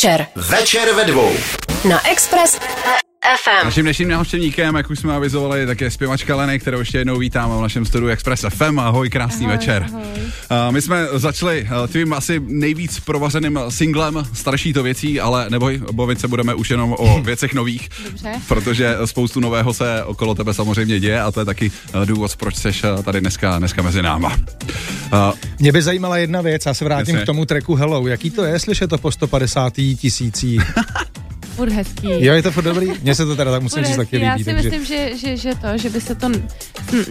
večer. Večer ve dvou. Na Express FM. Naším dnešním návštěvníkem, jak už jsme avizovali, tak je zpěvačka Leny, kterou ještě jednou vítáme v našem studiu Express FM. Ahoj, krásný Ahoj, večer. ahoj. Uh, my jsme začali uh, tvým asi nejvíc provařeným singlem Starší to věcí, ale neboj, bavit se budeme už jenom o věcech nových. Dobře. Protože spoustu nového se okolo tebe samozřejmě děje a to je taky uh, důvod, proč jsi uh, tady dneska, dneska mezi náma. Uh, Mě by zajímala jedna věc, já se vrátím Jasně. k tomu treku Hello. Jaký to je, slyšet to po 150. tisící? Furt hezký. Jo, je to furt dobrý? Mně se to teda tak musím říct taky hezký. Já líbí. si takže... myslím, že, že, že to, že by se to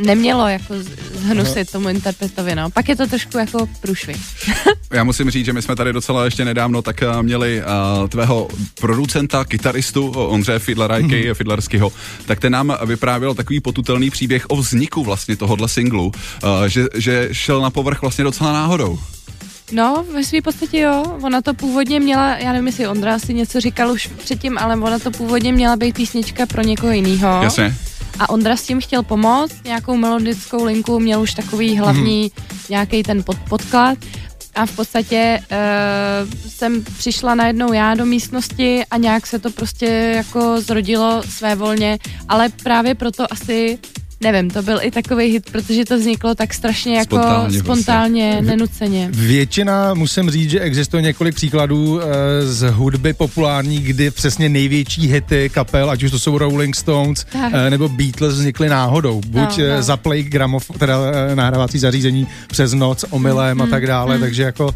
nemělo jako zhnusit tomu interpretovi, no. Pak je to trošku jako průšvih. Já musím říct, že my jsme tady docela ještě nedávno tak eh, měli uh, tvého producenta, kytaristu Ondřeje Fidlera, Mhm. mm-hmm. Fidlerského, tak ten nám vyprávěl takový potutelný příběh o vzniku vlastně tohohle singlu, uh, že, že šel na povrch vlastně docela náhodou. No, ve své podstatě jo. Ona to původně měla, já nevím, jestli Ondra si něco říkal už předtím, ale ona to původně měla být písnička pro někoho jiného. Jasně. A Ondra s tím chtěl pomoct, nějakou melodickou linku, měl už takový hlavní Mhm. nějaký ten pod, podklad. A v podstatě uh, jsem přišla najednou já do místnosti a nějak se to prostě jako zrodilo své volně, ale právě proto asi Nevím, to byl i takový hit, protože to vzniklo tak strašně jako Spontánně spontánně, prostě. spontánně nenuceně. Většina, musím říct, že existuje několik příkladů e, z hudby populární, kdy přesně největší hity kapel, ať už to jsou Rolling Stones Tak. e, nebo Beatles, vznikly náhodou. Buď No, no, no. zaplay gramof, teda e, nahrávací zařízení přes noc, omylem Mm, a tak dále, takže jako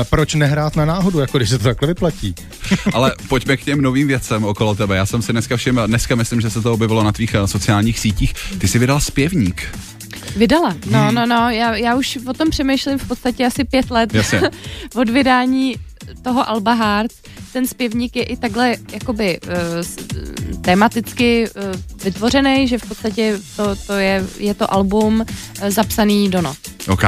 e, proč nehrát na náhodu, jako když se to takhle vyplatí? Ale pojďme k těm novým věcem okolo tebe. Já jsem si dneska všiml, dneska myslím, že se to objevilo na tvých eh, sociálních sítích. Ty jsi vydal zpěvník. Vydala. No, Hmm. no, no, já, já už o tom přemýšlím v podstatě asi pět let od vydání toho Alba Heart. Ten zpěvník je i takhle jakoby uh, tematicky uh, vytvořený, že v podstatě to, to je, je to album uh, zapsaný do not. OK.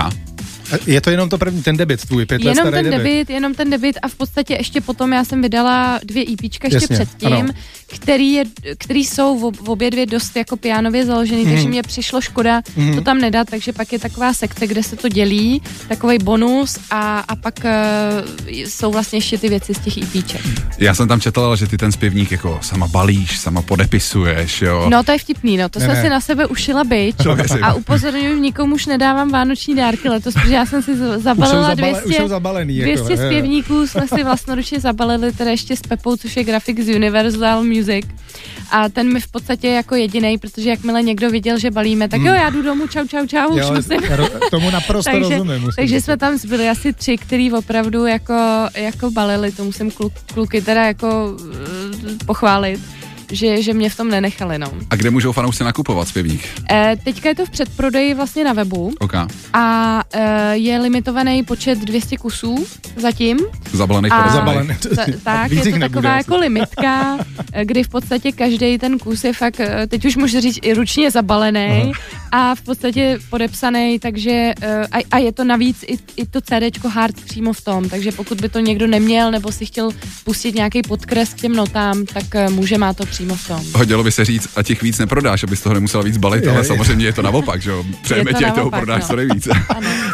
Je to jenom to první, ten debit tvůj, pět let Jenom starý ten debit. debit, jenom ten debit a v podstatě ještě potom já jsem vydala dvě EPčka ještě Jasně, předtím, ano. který, je, který jsou v, v obě dvě dost jako pianově založený, Mhm. takže mě přišlo škoda to tam nedat, takže pak je taková sekce, kde se to dělí, takový bonus a, a pak uh, jsou vlastně ještě ty věci z těch EPček. Já jsem tam četl, že ty ten zpěvník jako sama balíš, sama podepisuješ, jo. No to je vtipný, no, to Ne, jsem ne. si na sebe ušila byč a upozorňuji, nikomu už nedávám vánoční dárky letos, protože já jsem si z- Už zabalila zabale, 200, už jsou zabalený. 200 jako, zpěvníků jsme si vlastnoručně zabalili teda ještě s Pepou, což je grafik z Universal Music. A ten mi v podstatě jako jediný, protože jakmile někdo viděl, že balíme, tak jo, já jdu domů, čau, čau, čau, už Jo, nosím. ro- tomu naprosto takže, rozumím. musím takže jsme tam zbyli asi tři, který opravdu jako, jako balili, to musím kluk, kluky teda jako uh, pochválit, že, že mě v tom nenechali, no. A kde můžou fanoušci nakupovat zpěvník? E, teďka je to v předprodeji vlastně na webu OK. a e, je limitovaný počet 200 kusů zatím. Zabalených A- podezřelých. Zabalený. Ta, tak, Víc je to nebude taková asi. jako limitka, eh, kdy v podstatě každý ten kus je fakt, teď už můžu říct, i ručně zabalený a v podstatě podepsaný, takže eh, a, a je to navíc i, i to CDčko hard přímo v tom, takže pokud by to někdo neměl nebo si chtěl pustit nějaký podkres k těm notám, tak může má to přímo v tom. Hodilo by se říct, a těch víc neprodáš, abys toho nemusela víc balit, Je, ale je. samozřejmě je to naopak, že jo? Přejeme to ti, toho prodáš no. co nejvíc.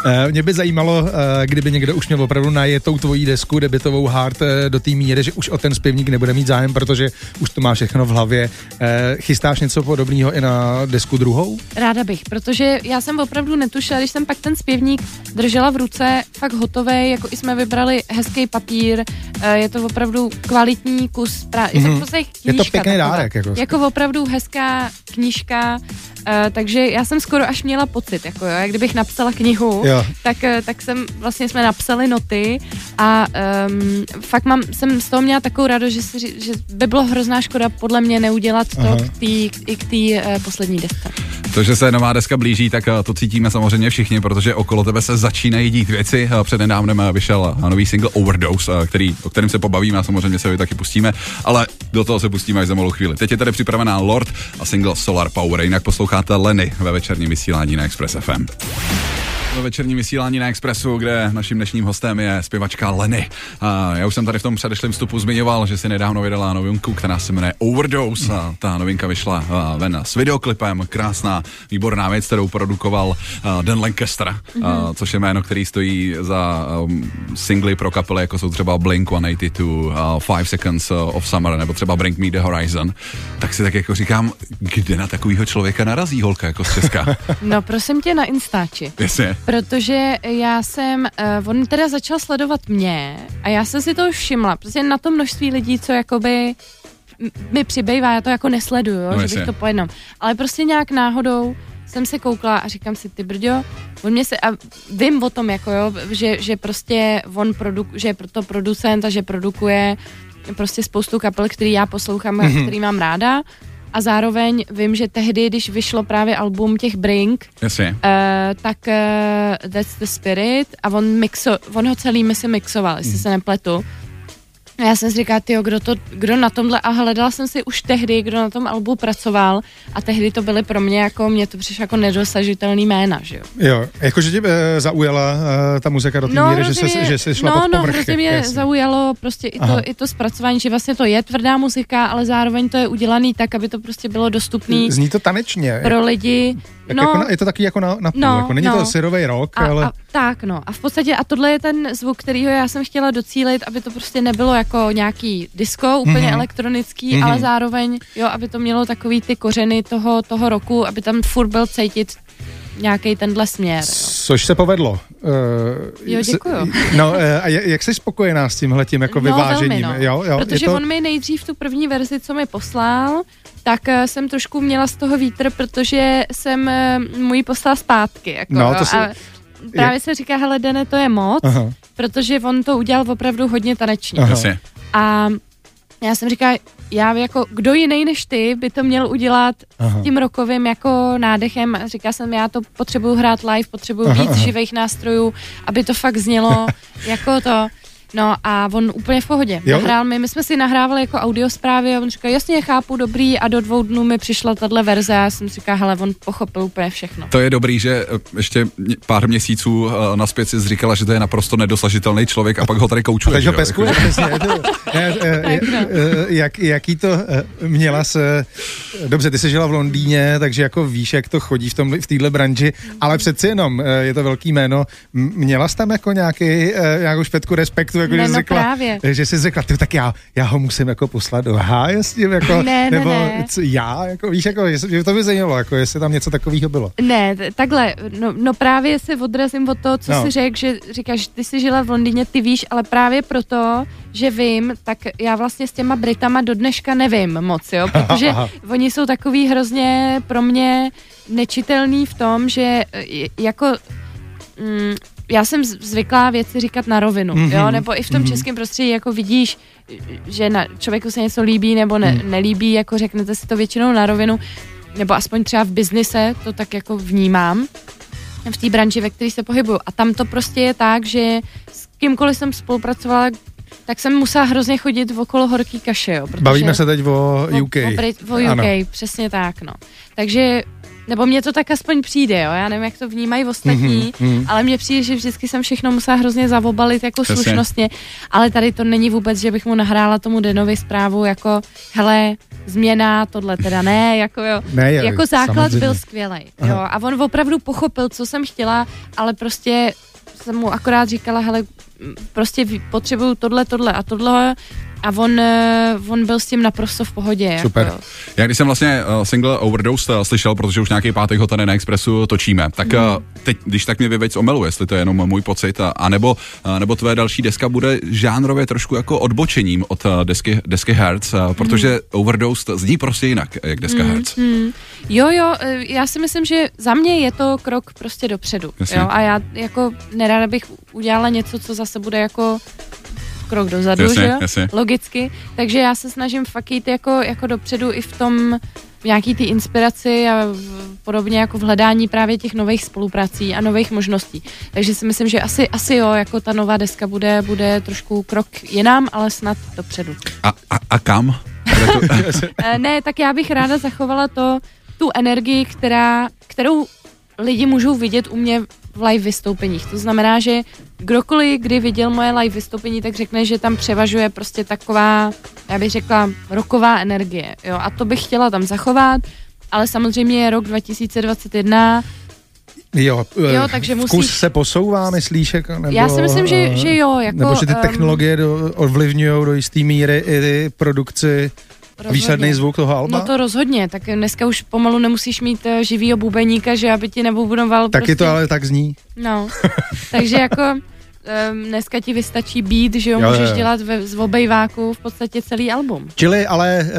Eh, Mě by zajímalo, eh, kdyby někdo už měl opravdu najetou tvojí desku debitovou hard eh, do té míry, že už o ten zpěvník nebude mít zájem, protože už to má všechno v hlavě. Eh, Chystáš něco podobného i na desku druhou? Ráda bych, protože já jsem opravdu netušila, když jsem pak ten zpěvník držela v ruce, fakt hotový, jako i jsme vybrali hezký papír, eh, je to opravdu kvalitní kus, pra- je to Mhm. Je to knížka pěkný taková. dárek, jako. jako opravdu hezká knížka, eh, takže já jsem skoro až měla pocit, jako jo, jak kdybych napsala knihu, Jo. tak, eh, tak jsem, vlastně jsme napsali noty a um, fakt mám, jsem z toho měla takovou radost, že, si, že by bylo hrozná škoda podle mě neudělat to Aha. k tý, i k té uh, poslední desce. To, že se nová deska blíží, tak eh, to cítíme samozřejmě všichni, protože okolo tebe se začínají dít věci. Eh, Před nedávnem eh, vyšel nový single Overdose, eh, který, o kterém se pobavíme a samozřejmě se ho i taky pustíme, ale do toho se pustíme až za malou chvíli. Teď je tady připravená Lord a single Solar Power, jinak posloucháte Lenny ve večerním vysílání na Express FM. Ve večerním vysílání na Expressu, kde naším dnešním hostem je zpěvačka Lenny. A já už jsem tady v tom předešlém vstupu zmiňoval, že si nedávno vydala novinku, která se jmenuje Overdose. A ta novinka vyšla ven s videoklipem, krásná, výborná věc, kterou produkoval Dan Lancaster, mm-hmm. což je jméno, který stojí za um, singly pro kapely, jako jsou třeba Blink 182, uh, Five Seconds of Summer, nebo třeba Bring Me the Horizon. Tak si tak jako říkám, kde na takového člověka narazí holka jako z Česka? No prosím tě na Instači. Jasně. Protože já jsem, uh, on teda začal sledovat mě a já jsem si to všimla, prostě na to množství lidí, co jakoby mi přibývá, já to jako nesleduju, jo, no, že bych to pojednal. Ale prostě nějak náhodou jsem se koukla a říkám si, ty brďo, on mě se, a vím o tom, jako jo, že, že prostě on produk, že je to producent a že produkuje prostě spoustu kapel, který já poslouchám mm-hmm. který mám ráda a zároveň vím, že tehdy, když vyšlo právě album těch Brink, Jasně. Uh, tak uh, That's the Spirit a on, mixo, on ho celý si mixoval, jestli mm. se nepletu. A já jsem si říkala, tyjo, kdo, to, kdo na tomhle, a hledala jsem si už tehdy, kdo na tom albu pracoval a tehdy to byly pro mě jako, mě to přišlo jako nedosažitelný jména, že jo. Jo, jakože tě e, zaujala e, ta muzika do té no, míry, že se, že se šla no, pod No, hrozně mě jasný. zaujalo prostě i to, i to zpracování, že vlastně to je tvrdá muzika, ale zároveň to je udělaný tak, aby to prostě bylo dostupné. Zní to tanečně. Pro lidi. Tak no, jako na, je to taky jako na, na půl, no, jako není no. to syrový rok, a, ale... A, tak no, a v podstatě, a tohle je ten zvuk, kterýho já jsem chtěla docílit, aby to prostě nebylo jako nějaký disco, úplně mm-hmm. elektronický, mm-hmm. ale zároveň, jo, aby to mělo takový ty kořeny toho, toho roku, aby tam furt byl cítit nějaký tenhle směr. Jo. Což se povedlo. Uh, jo, děkuju. No, uh, a jak jsi spokojená s tímhletím jako no, vyvážením? Velmi, no. jo, jo, Protože to... on mi nejdřív tu první verzi, co mi poslal, tak uh, jsem trošku měla z toho vítr, protože jsem mu ji poslala zpátky. Jako, no, to si... a právě je... se říká, hele Dene, to je moc, Aha. protože on to udělal opravdu hodně tanečně. A já jsem říkala, já jako, kdo jiný než ty by to měl udělat aha. s tím rokovým jako nádechem. Říkala jsem, já to potřebuju hrát live, potřebuju aha, víc aha. živých nástrojů, aby to fakt znělo jako to. No a on úplně v pohodě. Jo? Nahrál mi, my jsme si nahrávali jako audio zprávy a on říkal, jasně, chápu, dobrý a do dvou dnů mi přišla tahle verze a já jsem říkal, hele, on pochopil úplně všechno. To je dobrý, že eh, ještě pár měsíců eh, naspět si říkala, že to je naprosto nedosažitelný člověk a pak ho tady koučuje. Takže ho peskuje, jak, jaký to eh, měla se, dobře, ty jsi žila v Londýně, takže jako víš, jak to chodí v, tom, v téhle branži, ale přeci jenom je to velký jméno. Měla jsi tam jako nějaký, nějakou špetku respektu jako ne, že, no řekla, právě. že jsi řekla, ty, tak já, já ho musím jako poslat do háje s tím, jako, ne, nebo ne. Co, já, jako, víš, jako, že to by zajímalo, jako, jestli tam něco takového bylo. Ne, takhle, no, no, právě se odrazím od toho, co no. jsi řekl, že říkáš, ty jsi žila v Londýně, ty víš, ale právě proto, že vím, tak já vlastně s těma Britama do dneška nevím moc, jo, protože oni jsou takový hrozně pro mě nečitelný v tom, že jako mm, já jsem zvyklá věci říkat na rovinu, mm-hmm. jo, nebo i v tom mm-hmm. českém prostředí jako vidíš, že na člověku se něco líbí nebo ne, mm. nelíbí, jako řeknete si to většinou na rovinu, nebo aspoň třeba v biznise to tak jako vnímám, v té branži, ve které se pohybuju. A tam to prostě je tak, že s kýmkoliv jsem spolupracovala, tak jsem musela hrozně chodit okolo horký kaše, jo. Bavíme se teď o UK. O, o, Brit, o UK, ano. přesně tak, no. Takže nebo mně to tak aspoň přijde, jo, já nevím, jak to vnímají ostatní, mm-hmm. ale mně přijde, že vždycky jsem všechno musela hrozně zavobalit jako Přesně. slušnostně, ale tady to není vůbec, že bych mu nahrála tomu Denovi zprávu jako, hele, změna, tohle teda ne, jako jo, ne, jako základ samozřejmě. byl skvělý, jo, a on opravdu pochopil, co jsem chtěla, ale prostě jsem mu akorát říkala, hele, prostě potřebuju tohle, tohle a tohle a on, eh, on byl s tím naprosto v pohodě. Super. Jako. Já když jsem vlastně uh, single Overdose uh, slyšel, protože už nějaký pátek ho tady na Expressu točíme, tak mm. uh, teď, když tak mě vyveď z omelu, jestli to je jenom můj pocit, a, a nebo, uh, nebo tvé další deska bude žánrově trošku jako odbočením od uh, desky, desky Hertz, uh, protože mm. Overdose zní prostě jinak, jak deska mm. Hertz. Mm. Jo, jo, já si myslím, že za mě je to krok prostě dopředu. Jo, a já jako nerada bych udělala něco, co zase bude jako krok dozadu, jasně, že? Jasně. Logicky. Takže já se snažím fakt jít jako, jako dopředu i v tom v nějaký ty inspiraci a v, podobně jako v hledání právě těch nových spoluprací a nových možností. Takže si myslím, že asi, asi jo, jako ta nová deska bude, bude trošku krok jinam, ale snad dopředu. A, a, a kam? Eh, ne, tak já bych ráda zachovala to, tu energii, která, kterou lidi můžou vidět u mě v live vystoupeních. To znamená, že kdokoliv, kdy viděl moje live vystoupení, tak řekne, že tam převažuje prostě taková, já bych řekla, roková energie. Jo? A to bych chtěla tam zachovat, ale samozřejmě je rok 2021, Jo, Jo, eh, takže vkus musíš- se posouvá, myslíš? Jako, nebo, Já si myslím, že, že jo. Jako, Nebo že ty technologie do, ovlivňují do jisté míry i produkci rozhodně. výsledný zvuk toho alba? No to rozhodně, tak dneska už pomalu nemusíš mít uh, živýho bubeníka, že aby ti nebubunoval Taky prostě, to ale tak zní. No, takže jako um, dneska ti vystačí beat, že jo, Jo, můžeš jo. dělat ve, z obejváku v podstatě celý album. Čili ale, uh,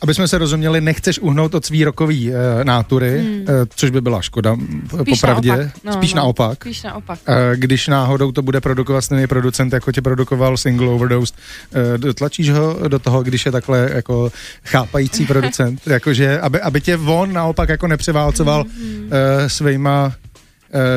aby jsme se rozuměli, nechceš uhnout od svý rokový uh, nátury, hmm. uh, což by byla škoda, Spíš popravdě. naopak. No, Spíš no. naopak. Spíš naopak. Uh, když náhodou to bude produkovat stejný producent, jako tě produkoval single Overdosed, uh, dotlačíš ho do toho, když je takhle jako chápající producent, jakože, aby, aby tě on naopak jako nepřeválcoval Mhm. uh, svýma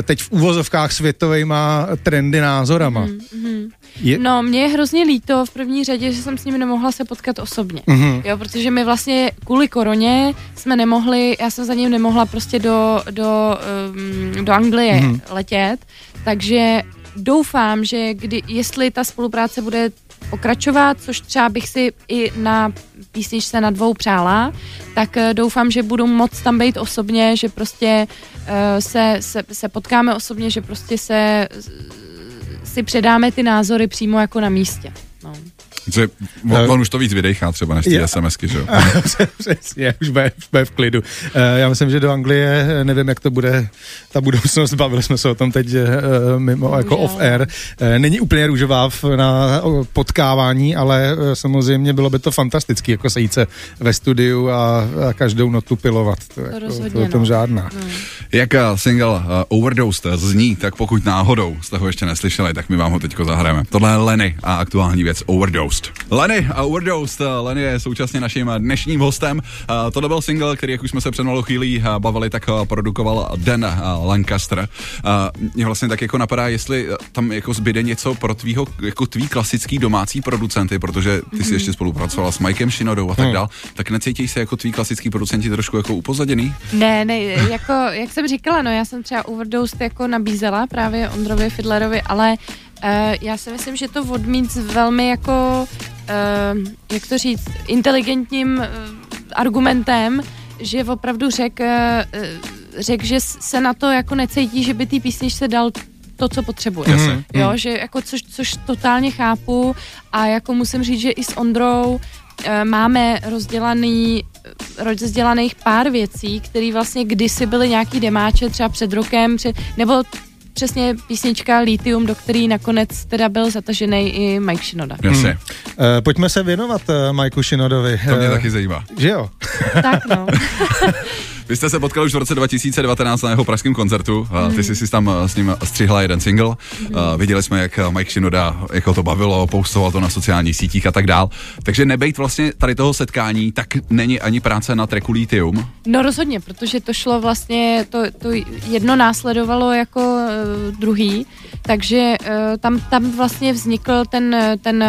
teď v úvozovkách světovejma trendy názorama. Mhm. Je, No, mě je hrozně líto v první řadě, že jsem s ním nemohla se potkat osobně. Mhm. Jo, protože my vlastně kvůli koroně jsme nemohli, já jsem za ním nemohla prostě do, do, um, do Anglie Mhm. letět, takže doufám, že kdy, jestli ta spolupráce bude pokračovat, což třeba bych si i na písničce na dvou přála, tak eh, doufám, že budu moc tam být osobně, že prostě eh, se, se, se potkáme osobně, že prostě se si předáme ty názory přímo jako na místě. No. Že on, on už to víc vydechá třeba než ty Je. SMSky, že jo? Přesně, už bude, už bude v klidu. Eh, Já myslím, že do Anglie, eh, nevím, jak to bude ta budoucnost, bavili jsme se o tom teď eh, mimo, jako off-air. Eh, Není úplně růžová v- na potkávání, ale samozřejmě bylo by to fantasticky, jako sejít se ve studiu a, a každou notu pilovat. To, jako, to rozhodně, o tom no. žádná. No. Jak single uh, Overdosed zní, tak pokud náhodou jste ho ještě neslyšeli, tak my vám ho teďko zahrajeme. Tohle je Lenny a aktuální věc Overdosed. Lenny a Overdosed. Lenny je současně naším dnešním hostem. Tohle byl single, který, jak už jsme se před malou chvílí bavili, tak produkoval Dan Lancaster. Mě vlastně tak jako napadá, jestli eh, tam jako zbyde něco pro tvýho, jako tvý klasický domácí producenty, protože ty jsi ještě spolupracovala s Mikem Shinodou a tak dál, tak necítíš se jako tvý klasický producenti trošku jako upozaděný? Ne, ne, jako, jak jsem říkala, no já jsem třeba Overdosed jako nabízela právě Ondrovi Fidlerovi, ale uh, já si myslím, že to odmít s velmi jako, uh, jak to říct, inteligentním uh, argumentem, že opravdu řekl, uh, řek, že se na to jako necítí, že by té písničce dal to, co potřebuje. Jasně. Jo, že jako což, což totálně chápu a jako musím říct, že i s Ondrou máme rozdělaný, rozdělaných pár věcí, které vlastně kdysi byly nějaký demáče třeba před rokem, před, nebo přesně písnička Lithium, do který nakonec teda byl zatažený i Mike Shinoda. Jasně, Eh, Pojďme se věnovat uh, Majku Shinodovi. to mě Eh, taky zajímá. Že jo? tak no. Vy jste se potkali už v roce 2019 na jeho pražském koncertu. Mm. Ty jsi si tam eh, s ním střihla jeden single. Mm. Viděli jsme, jak eh, Mike Shinoda, jak ho to bavilo, postoval to na sociálních sítích a tak dál. Takže nebejt vlastně tady toho setkání, tak není ani práce na tracku Lithium. No rozhodně, protože to šlo vlastně, to, to jedno následovalo jako uh, druhý, takže tam, tam vlastně vznikl ten, ten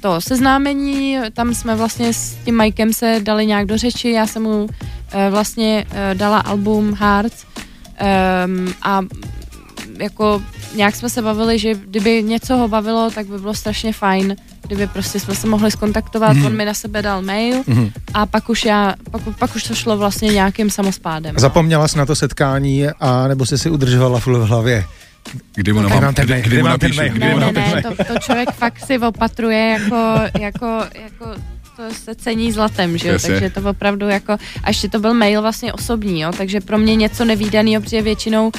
to seznámení, tam jsme vlastně s tím Mikem se dali nějak do řeči, já jsem mu vlastně uh, dala album Hearts um, a jako nějak jsme se bavili, že kdyby něco ho bavilo, tak by bylo strašně fajn, kdyby prostě jsme se mohli skontaktovat, mm. on mi na sebe dal mail mm. a pak už já, pak, pak už to šlo vlastně nějakým samospádem. Zapomněla jsi na to setkání a nebo jsi si udržovala v hlavě? Kdy mu, napíšu, kdy, mu napíšu, Ne, ne, ne, to, to člověk fakt si opatruje jako, jako, jako se cení zlatem, že jo, Jasně. takže to opravdu jako, a ještě to byl mail vlastně osobní, jo, takže pro mě něco nevýdaného, protože většinou uh,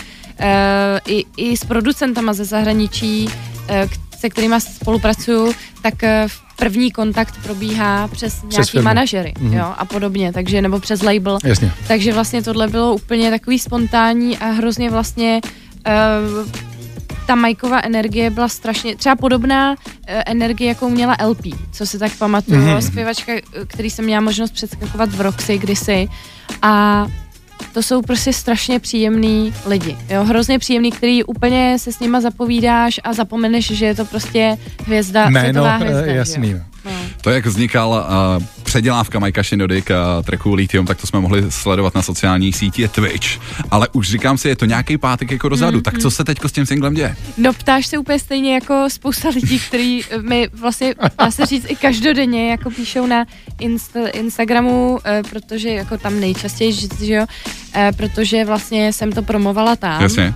i, i s producentama ze zahraničí, uh, se kterými spolupracuju, tak uh, první kontakt probíhá přes nějaký firmu. manažery, Mhm. jo, a podobně, takže, nebo přes label, Jasně. takže vlastně tohle bylo úplně takový spontánní a hrozně vlastně uh, ta Majkova energie byla strašně, třeba podobná uh, energie, jakou měla LP, co si tak pamatuju, Mhm. mm-hmm. zpěvačka, eh, který jsem měla možnost předskakovat v Roxy kdysi a to jsou prostě strašně příjemný lidi, jo, hrozně příjemný, který úplně se s nima zapovídáš a zapomeneš, že je to prostě hvězda, Jméno, světová eh, hvězda, že jo. No. To, jak vznikal uh, předělávka Majka Shinodik uh, tracku Lithium, tak to jsme mohli sledovat na sociálních sítích Twitch. Ale už říkám si, je to nějaký pátek jako dozadu. Mm, tak co se teď s tím singlem děje? No ptáš se úplně stejně jako spousta lidí, kteří mi vlastně, dá se říct, i každodenně jako píšou na insta, Instagramu, uh, protože jako tam nejčastěji, že jo, uh, protože vlastně jsem to promovala tam. Jasně.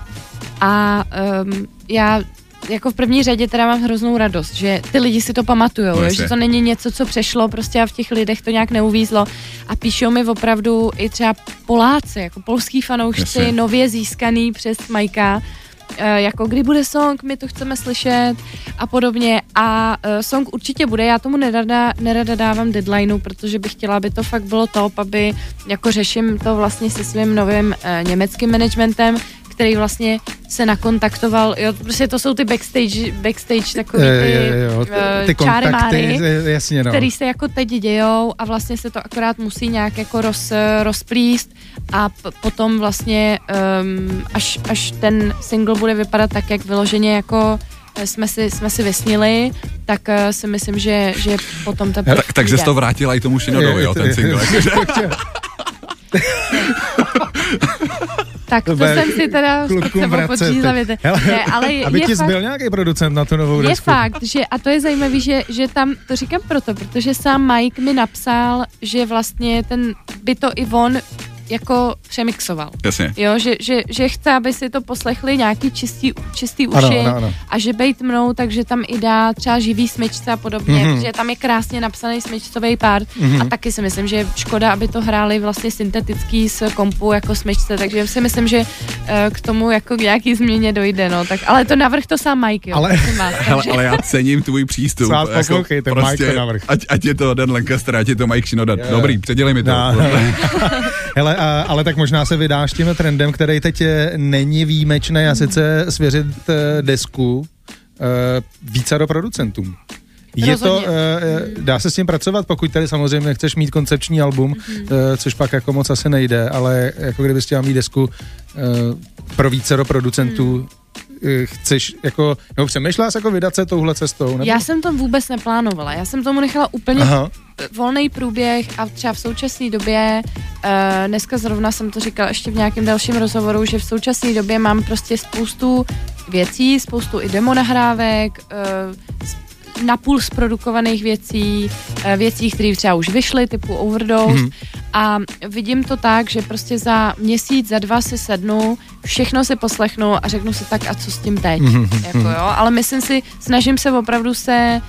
A um, já jako v první řadě teda mám hroznou radost, že ty lidi si to pamatujou, No, že to není něco, co přešlo prostě a v těch lidech to nějak neuvízlo. A píšou mi opravdu i třeba Poláci, jako polský fanoušci, Jasně. nově získaný přes Majka, eh, jako kdy bude song, my to chceme slyšet a podobně. A uh, song určitě bude, já tomu nerada, nerada dávám deadlineu, protože bych chtěla, aby to fakt bylo top, aby jako řeším to vlastně se svým novým uh, německým managementem, který vlastně se nakontaktoval, jo, prostě to jsou ty backstage, backstage takový ty, Eh, jo, jo, eh, ty čáry kontakty, máry, eh, jasně no. který se jako teď dějou a vlastně se to akorát musí nějak jako roz, rozplíst a p- potom vlastně um, až, až ten single bude vypadat tak, jak vyloženě jako eh, jsme si, jsme si vysnili, tak uh, si myslím, že, že potom ta Tak, takže jsi to vrátila i tomu Shinodovi, jo, ten single. Tak to jsem si teda sebou Ne, ale je, Aby je ti fakt, zbyl nějaký producent na tu novou Je desku. fakt, že a to je zajímavé, že, že tam, to říkám proto, protože sám Mike mi napsal, že vlastně ten, by to i on jako přemixoval. Jasně. Jo, že, že, že chce, aby si to poslechli nějaký čistý, čistý uši Ano, ano, ano. a že bejt mnou, takže tam i dá třeba živý smyčce a podobně, Mhm. mm-hmm. protože tam je krásně napsaný smyčcový part Mhm. a taky si myslím, že je škoda, aby to hráli vlastně syntetický z kompu jako smyčce, takže si myslím, že eh, k tomu jako k nějaký změně dojde, no, tak, ale to navrh to sám Mike, jo, Ale- vás, takže- ale já cením tvůj přístup. Vás poslouchejte, Mike to navrh. ať, ať je to Dan Lancaster, ať je to Mike Shinoda. Jo. Dobrý, předělej mi to. No. Hele, a, ale tak možná se vydáš tím trendem, který teď eh, není výjimečný a sice svěřit eh, desku eh, více do producentům. Je to, eh, dá se s tím pracovat, pokud tady samozřejmě chceš mít koncepční album, eh, což pak jako moc asi nejde, ale jako kdybys chtěla mít desku eh, pro více do producentů, eh, chceš jako, nebo přemýšlela jsi jako vydat se touhle cestou? Nebo? Já jsem to vůbec neplánovala, já jsem tomu nechala úplně Aha, volný průběh a třeba v současné době, uh, dneska zrovna jsem to říkala ještě v nějakém dalším rozhovoru, že v současné době mám prostě spoustu věcí, spoustu i demo nahrávek, uh, napůl zprodukovaných věcí, uh, věcí, které třeba už vyšly, typu Overdose Mhm. mm-hmm. a vidím to tak, že prostě za měsíc, za dva si sednu, všechno si poslechnu a řeknu si tak a co s tím teď, Mhm, jako jo, ale myslím si, snažím se opravdu se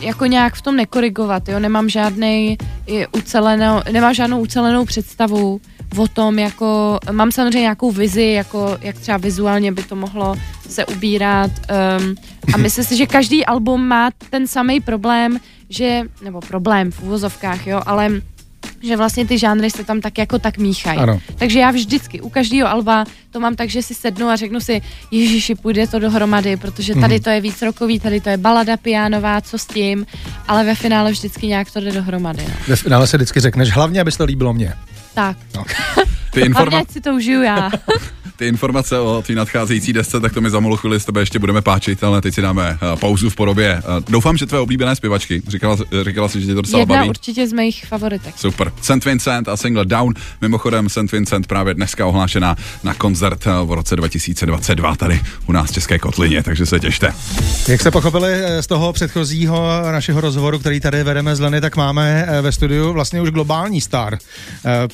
jako nějak v tom nekorigovat, jo, nemám žádnej ucelenou, nemám žádnou ucelenou představu o tom, jako, mám samozřejmě nějakou vizi, jako, jak třeba vizuálně by to mohlo se ubírat um, a myslím si, že každý album má ten samý problém, že, nebo problém v úvozovkách, jo, ale že vlastně ty žánry se tam tak jako tak míchají. Ano. Takže já vždycky u každého alba to mám tak, že si sednu a řeknu si, Ježiši, půjde to dohromady, protože tady to je víc rokový, tady to je balada pianová, co s tím, ale ve finále vždycky nějak to jde dohromady. No. ve finále se vždycky řekneš, hlavně, aby se to líbilo mně. Tak, Ty, informa- si to užiju já. ty informace o té nadcházející desce, tak to mi za malou chvíli s tebe ještě budeme páčit, ale teď si dáme uh, pauzu v podobě. Uh, doufám, že tvé oblíbené zpěvačky. Říkala, říkala si, že tě to docela Jedna baví. určitě z mých favoritek. Super. St. Vincent a single Down. Mimochodem St. Vincent právě dneska ohlášená na koncert eh, v roce 2022 tady u nás v České kotlině, takže se těšte. Jak jste pochopili z toho předchozího našeho rozhovoru, který tady vedeme z Leny, tak máme ve studiu vlastně už globální star,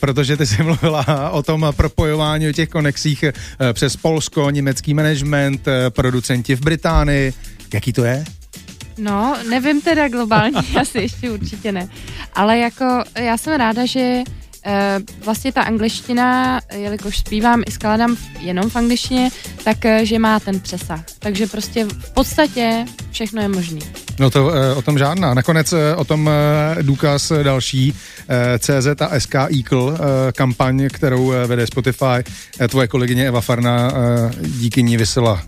protože ty jsi mluvila o tom propojování, o těch konexích eh, přes Polsko, německý management, eh, producenti v Británii. Jaký to je? No, nevím teda globální, asi ještě určitě ne. Ale jako já jsem ráda, že vlastně ta angličtina, jelikož zpívám i skládám jenom v angličtině, tak e, že má ten přesah. Takže prostě v podstatě všechno je možný. No to eh, o tom žádná. Nakonec eh, o tom eh, důkaz eh, další eh, CZ a SK Eagle eh, kampaň, kterou eh, vede Spotify. Eh, Tvoje kolegyně Eva Farna eh, díky ní vysela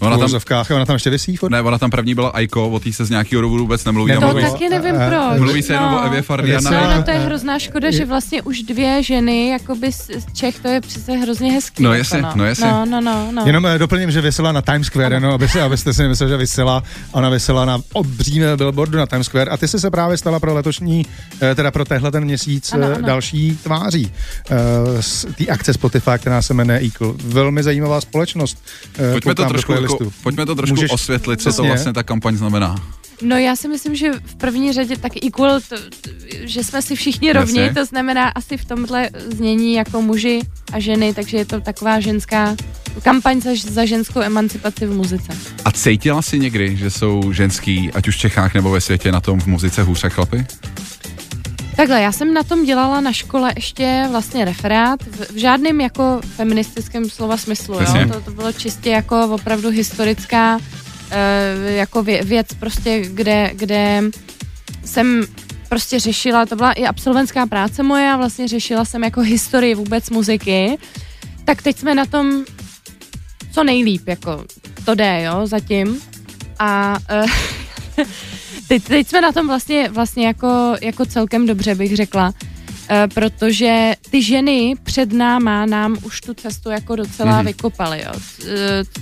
Ona tam, v ona tam ještě vysí furt? ne, ona tam první byla Aiko, o té se z nějakého důvodu vůbec nemluví. Ne, tam To taky nevím Eh, proč. mluví se jenom o Evě Fardiana. No, no, to je hrozná škoda, že vlastně už dvě ženy, jakoby z z Čech, to je přece hrozně hezký. No jako jasně, no. no jasně. No, no, no, no. Jenom eh, doplním, že vysela na Times Square, no, aby se, abyste si nemysleli, že vysela. Ona vysela na obřím billboardu na Times Square a ty jsi se právě stala pro letošní, eh, teda pro tehle ten měsíc Ano, ano. další tváří eh, z té akce Spotify, která se jmenuje Equal. Velmi zajímavá společnost. Pojďme to, do trošku, jako, pojďme to trošku Můžeš- osvětlit, co to vlastně ta kampaň znamená. No já si myslím, že v první řadě tak equal, to, že jsme si všichni rovni, Jasně. to znamená asi v tomhle znění jako muži a ženy, takže je to taková ženská kampaň za, za ženskou emancipaci v muzice. A cítila si někdy, že jsou ženský, ať už v Čechách nebo ve světě, na tom v muzice hůř jak chlapy? Takhle, já jsem na tom dělala na škole ještě vlastně referát, v, v žádném jako feministickém slova smyslu, jo? To, to bylo čistě jako opravdu historická eh, jako vě, věc prostě, kde, kde jsem prostě řešila, to byla i absolventská práce moje a vlastně řešila jsem jako historii vůbec muziky, tak teď jsme na tom co nejlíp, jako to jde, jo, zatím. A uh, teď, teď jsme na tom vlastně, vlastně jako, jako celkem dobře, bych řekla. Uh, protože ty ženy před náma nám už tu cestu jako docela Mhm. mm-hmm. vykopaly, jo. Uh,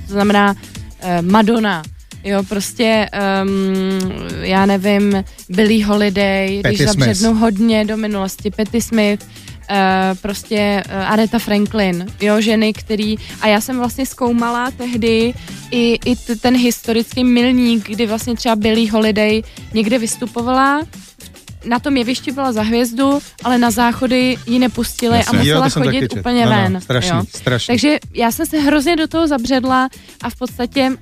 to znamená uh, Madonna, Jo, prostě, um, já nevím, Billie Holiday, Patti když Smith. zabřednu hodně do minulosti, Patti Smith, uh, prostě uh, Aretha Franklin, jo, ženy, který, a já jsem vlastně zkoumala tehdy i, i t- ten historický milník, kdy vlastně třeba Billie Holiday někde vystupovala, na tom jevišti byla za hvězdu, ale na záchody ji nepustili Jasně. a musela Jo, chodit úplně No, no, ven. strašný, jo. strašný. Takže já jsem se hrozně do toho zabředla a v podstatě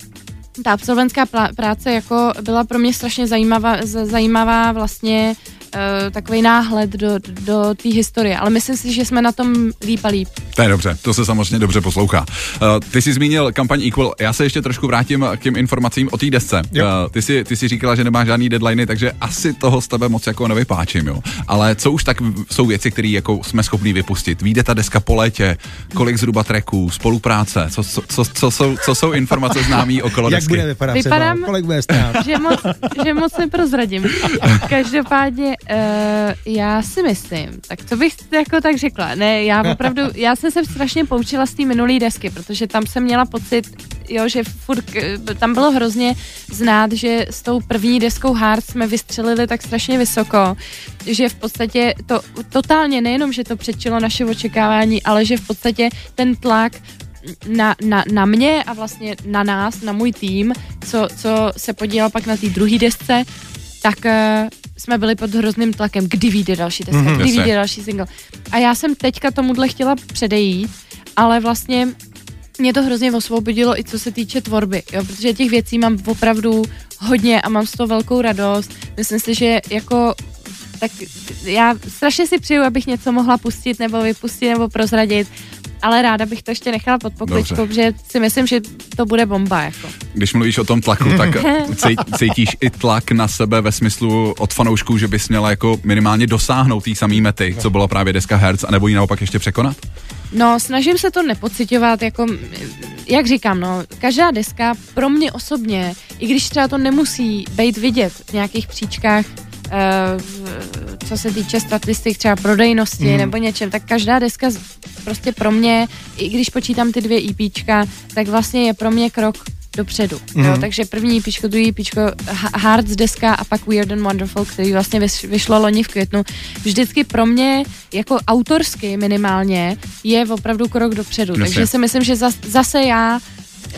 ta absolventská práce jako byla pro mě strašně zajímavá, zajímavá vlastně uh, takový náhled do, do té historie, ale myslím si, že jsme na tom líp a líp. To je dobře, to se samozřejmě dobře poslouchá. Uh, ty jsi zmínil kampaň Equal, já se ještě trošku vrátím k těm informacím o té desce. Jo. Uh, ty, jsi, ty jsi říkala, že nemáš žádný deadliny, takže asi toho z tebe moc jako nevypáčím, jo. Ale co už tak jsou věci, které jako jsme schopní vypustit? Vyjde ta deska po létě, kolik zhruba tracků, spolupráce, co, co, co, co, jsou, co jsou informace známé okolo Jak desky? bude vypadat Vypadám-? Kolik bude stát? Že moc, že moc neprozradím. Každopádně uh, já si myslím, tak co bych jako tak řekla, ne, já opravdu, já jsem se strašně poučila z té minulé desky, protože tam jsem měla pocit, jo, že furt, eh, tam bylo hrozně znát, že s tou první deskou Hard jsme vystřelili tak strašně vysoko, že v podstatě to totálně nejenom, že to předčilo naše očekávání, ale že v podstatě ten tlak na, na, na mě a vlastně na nás, na můj tým, co, co se podílel pak na té druhé desce, tak uh, jsme byli pod hrozným tlakem, kdy vyjde další deska, mm-hmm, kdy vyjde další single. A já jsem teďka tomuhle chtěla předejít, ale vlastně mě to hrozně osvobodilo i co se týče tvorby, jo, protože těch věcí mám opravdu hodně a mám z toho velkou radost. Myslím si, že jako tak já strašně si přeju, abych něco mohla pustit nebo vypustit nebo prozradit, ale ráda bych to ještě nechala pod pokličkou, protože si myslím, že to bude bomba. Jako. Když mluvíš o tom tlaku, tak cí- cítíš i tlak na sebe ve smyslu od fanoušků, že bys měla jako minimálně dosáhnout té samé mety, co byla právě deska Hertz, anebo ji naopak ještě překonat? No, snažím se to nepocitovat, jako, jak říkám, no, každá deska pro mě osobně, i když třeba to nemusí být vidět v nějakých příčkách, co se týče statistik, třeba prodejnosti mm. nebo něčem, tak každá deska prostě pro mě, i když počítám ty dvě EPčka, tak vlastně je pro mě krok dopředu. Mm. Jo, takže první EPčko, druhý EPčko, Hearts deska a pak Weird and Wonderful, který vlastně vyš- vyšlo loni v květnu. Vždycky pro mě, jako autorsky minimálně, je opravdu krok dopředu. Jasně. Takže si myslím, že zas, zase já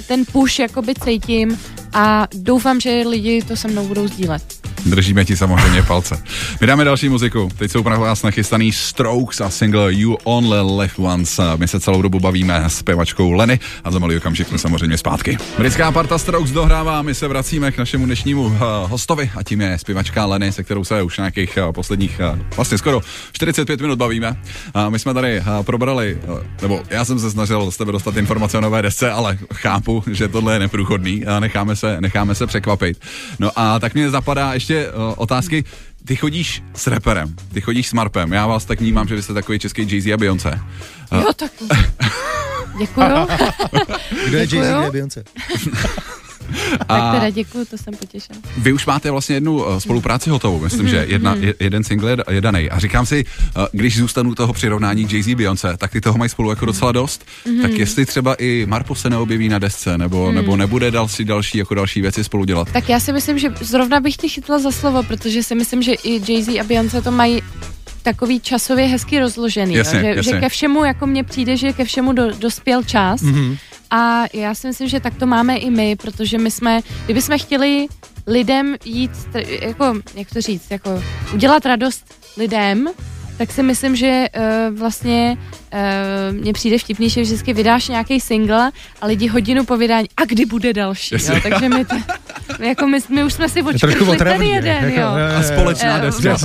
ten push jakoby cítím a doufám, že lidi to se mnou budou sdílet. Držíme ti samozřejmě palce. My dáme další muziku. Teď jsou pro vás nachystaný Strokes a single You Only Live Once. My se celou dobu bavíme s pevačkou Lenny a za malý okamžik jsme samozřejmě zpátky. Britská parta Strokes dohrává, my se vracíme k našemu dnešnímu uh, hostovi a tím je zpěvačka Lenny, se kterou se už nějakých uh, posledních uh, vlastně skoro 45 minut bavíme. A my jsme tady probrali, nebo já jsem se snažil z tebe dostat informace o nové desce, ale chápu, že tohle je neprůchodný a necháme se, necháme se překvapit. No a tak mě zapadá ještě uh, otázky, ty chodíš s reperem, ty chodíš s Marpem, já vás tak vnímám, že vy jste takový český Jay-Z a Beyoncé. Jo, tak Děkuju. Kdo je. Jay-Z, je Beyoncé? tak teda děkuju, to jsem potěšen. Vy už máte vlastně jednu uh, spolupráci hotovou, myslím, Mhm, že jedna, je, jeden single je, daný. A říkám si, uh, když zůstanu toho přirovnání Jay-Z Beyoncé, tak ty toho mají spolu jako docela dost. Mhm. Tak jestli třeba i Marpo se neobjeví na desce, nebo, nebo nebude další, další jako další věci spolu dělat. Tak já si myslím, že zrovna bych tě chytla za slovo, protože si myslím, že i Jay-Z a Beyoncé to mají takový časově hezky rozložený, Jasně, jo? Že, jasně. že ke všemu, jako mně přijde, že ke všemu do, dospěl čas mm-hmm. A já si myslím, že tak to máme i my, protože my jsme, kdyby jsme chtěli lidem jít, jako, jak to říct, jako udělat radost lidem, tak si myslím, že uh, vlastně uh, mně přijde vtipný, že vždycky vydáš nějaký single a lidi hodinu po vydání, a kdy bude další, jo? Takže my, to, jako my, my už jsme si očkrtli ten jeden, jako, jo. A společná Eh, deska.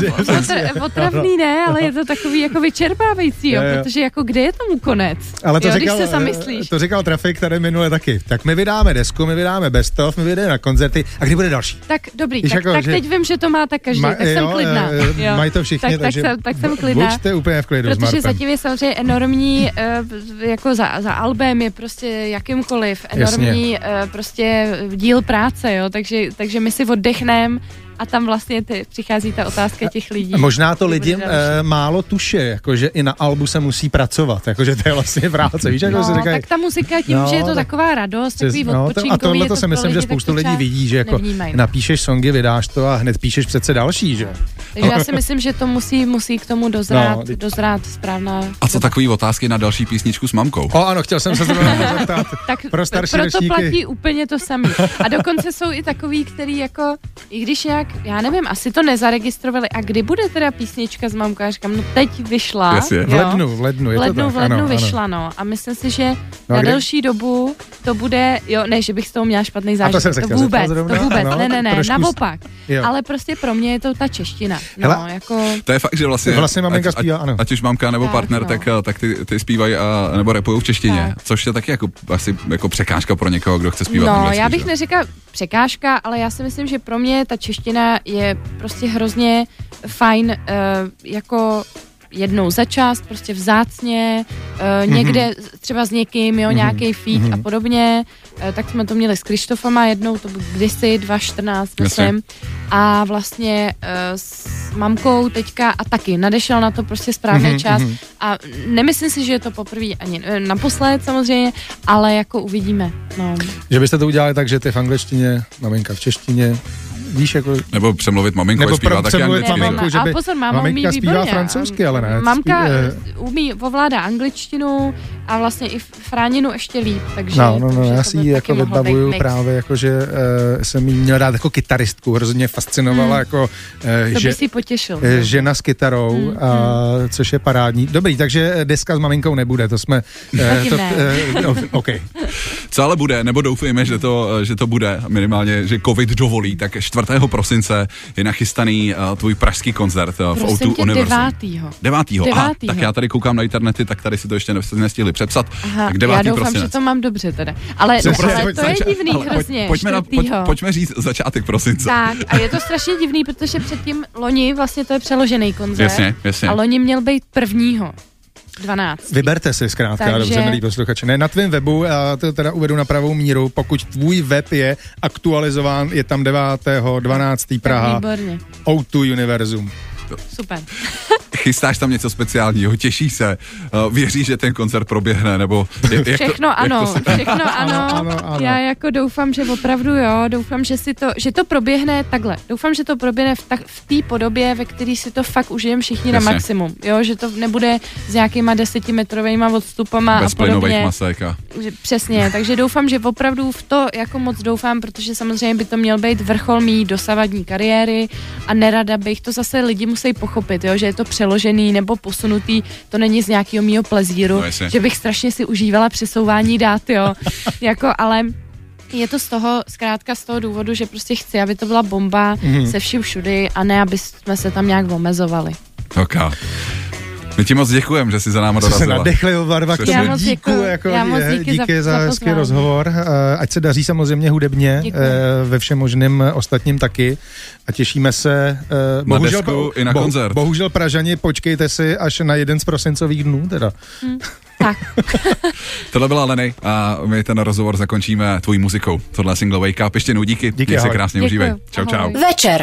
Otravný ne, ale je to takový jako vyčerpávající, jo, protože jako kde je tomu konec? Ale to jo, říkal, když se zamyslíš. to říkal Trafik tady minule taky. Tak my vydáme desku, my vydáme best of, my vydáme na koncerty. A kdy bude další? Tak dobrý, Víš, tak, jako, tak že- teď vím, že to má tak každý, Ma- tak jsem jo, klidná. eh, jo. Mají to všichni, tak, takže tak, jsem, tak jsem klidná. Buďte úplně v klidu Protože zatím je samozřejmě enormní, eh, jako za, za albem je prostě jakýmkoliv, enormní eh, prostě díl práce, jo, takže, takže my si oddechneme a tam vlastně ty, přichází ta otázka těch lidí. Možná to lidi e, málo tuše, jakože i na albu se musí pracovat, jakože to je vlastně práce, víš, jako No, se říkají, tak ta muzika tím, No, že je to tak- taková radost, takový no, to, odpočinkový, a tohle to si myslím, že spoustu lidí vidí, že jako nevnímají. napíšeš songy, vydáš to a hned píšeš přece další, že? Takže já si myslím, že to musí, musí k tomu dozrát, No, teď- dozrát správná... A co takový otázky na další písničku s mamkou? O ano, chtěl jsem se zrovna na to zeptat. Tak Pro starší proto ročníky. platí úplně to samé. A dokonce jsou i takový, který jako, i když nějak, já nevím, asi to nezaregistrovali. A kdy bude teda písnička s mamkou? Já říkám, no teď vyšla. Jasně. V lednu, v lednu, je v lednu, to v tak, lednu ano, vyšla, no. A myslím si, že No na kdy? delší dobu to bude, jo, ne, že bych z toho měla špatný to zážitek. jsem se to chtěl vůbec, to vůbec, ano, ne, ne, ne, naopak. Jo. Ale prostě pro mě je to ta čeština. No, Hele, jako... To je fakt, že vlastně, Vlastně maminka ať, zpívá, ať, ano. ať už mamka nebo Tak, partner, no. tak, eh, tak ty, ty zpívají a, nebo repují v češtině, Tak. což je taky jako, asi jako překážka pro někoho, kdo chce zpívat No, anglicky, já bych že? neřekla překážka, ale já si myslím, že pro mě ta čeština je prostě hrozně fajn uh, jako jednou za čas, prostě vzácně, uh, někde třeba s někým, jo, nějaký feed a podobně, uh, tak jsme to měli s Krištofama jednou, to bylo kdysi 2014, Jasně. myslím, a vlastně uh, s mamkou teďka a taky nadešel na to prostě správný čas. a nemyslím si, že je to poprvé ani naposled samozřejmě, ale jako uvidíme, no. Že byste to udělali tak, že ty v angličtině, maminka v češtině, víš, jako Nebo přemluvit maminku, Nebo zpívá taky přemluvit anglicky. maminku, že? by- pozor, máma maminka umí zpívá výborně. francouzsky, ale ne, Mamka spí- eh, umí, ovládá angličtinu a vlastně i fráninu ještě líp, takže... No, no, no, já si ji jako vybavuju právě jako, že uh, jsem jí měl dát jako kytaristku, hrozně fascinovala Hmm. jako uh, To že, by si potěšil. no. žena s kytarou, Hmm, a, což je parádní. Dobrý, takže deska s maminkou nebude, to jsme... to, OK. Co ale bude, nebo doufejme, že to, že to bude, minimálně, že covid dovolí, tak 4. prosince je nachystaný uh, tvůj pražský koncert uh, v Prosím O2 tě, Universum. devátýho. Devátýho. Aha, Devátýho. tak já tady koukám na internety, tak tady si to ještě ne- nestihli přepsat. Aha, tak já devátý doufám, prosinec. že to mám dobře teda. Ale, Přesně, ale pojď, to je zača- divný Ale pojď- hrozně, pojďme, na, pojď, pojďme říct začátek prosince. Tak, a je to strašně divný, protože předtím loni vlastně to je přeložený koncert. Jasně, jasně. A loni měl být prvního. 12. Vyberte si zkrátka, Takže... Dobře, milí posluchači. Ne, na tvém webu, já to teda uvedu na pravou míru, pokud tvůj web je aktualizován, je tam 9. 12. Praha, Výborně, O2 Univerzum. Super. Chystáš tam něco speciálního, těší se, uh, věří, že ten koncert proběhne, nebo... Jak, jak Všechno to, ano, Jak to, všechno ano. ano, ano. Já jako doufám, že opravdu jo, doufám, že si to, že to proběhne takhle. Doufám, že to proběhne v, tak, v té podobě, ve které si to fakt užijeme všichni Jasně. na maximum. Jo, že to nebude s nějakýma desetimetrovými odstupama bez a plynových podobně. masek a... Že, přesně, takže doufám, že opravdu v to jako moc doufám, protože samozřejmě by to měl být vrchol mý dosavadní kariéry a nerada bych, to zase lidi musí pochopit, jo, že je to přeložený nebo posunutý, to není z nějakého mýho plezíru, No, že bych strašně si užívala přesouvání dát, jo, jako, ale je to z toho, zkrátka z toho důvodu, že prostě chci, aby to byla bomba Mhm. mm-hmm. se vším všudy a ne, aby jsme se tam nějak omezovali. Ok. My ti moc děkujeme, že jsi za náma Co se dorazila. nadechli Varva k Já tomu moc díku, děkuju. jako, Já moc díky díky za- za, za hezký rozhovor. Eh, Ať se daří samozřejmě hudebně, eh, ve všem možným eh, ostatním taky. A těšíme se. eh, desku i na koncert. Bohužel Pražani, počkejte si až na jeden z prosincových dnů teda. Tak. Tohle byla Leny a my ten rozhovor zakončíme tvojí muzikou. Tohle je single Wake Up. Ještě jednou díky. Díky, Měj se krásně Děkuju. užívej. Čau, čau. Ahoj. Večer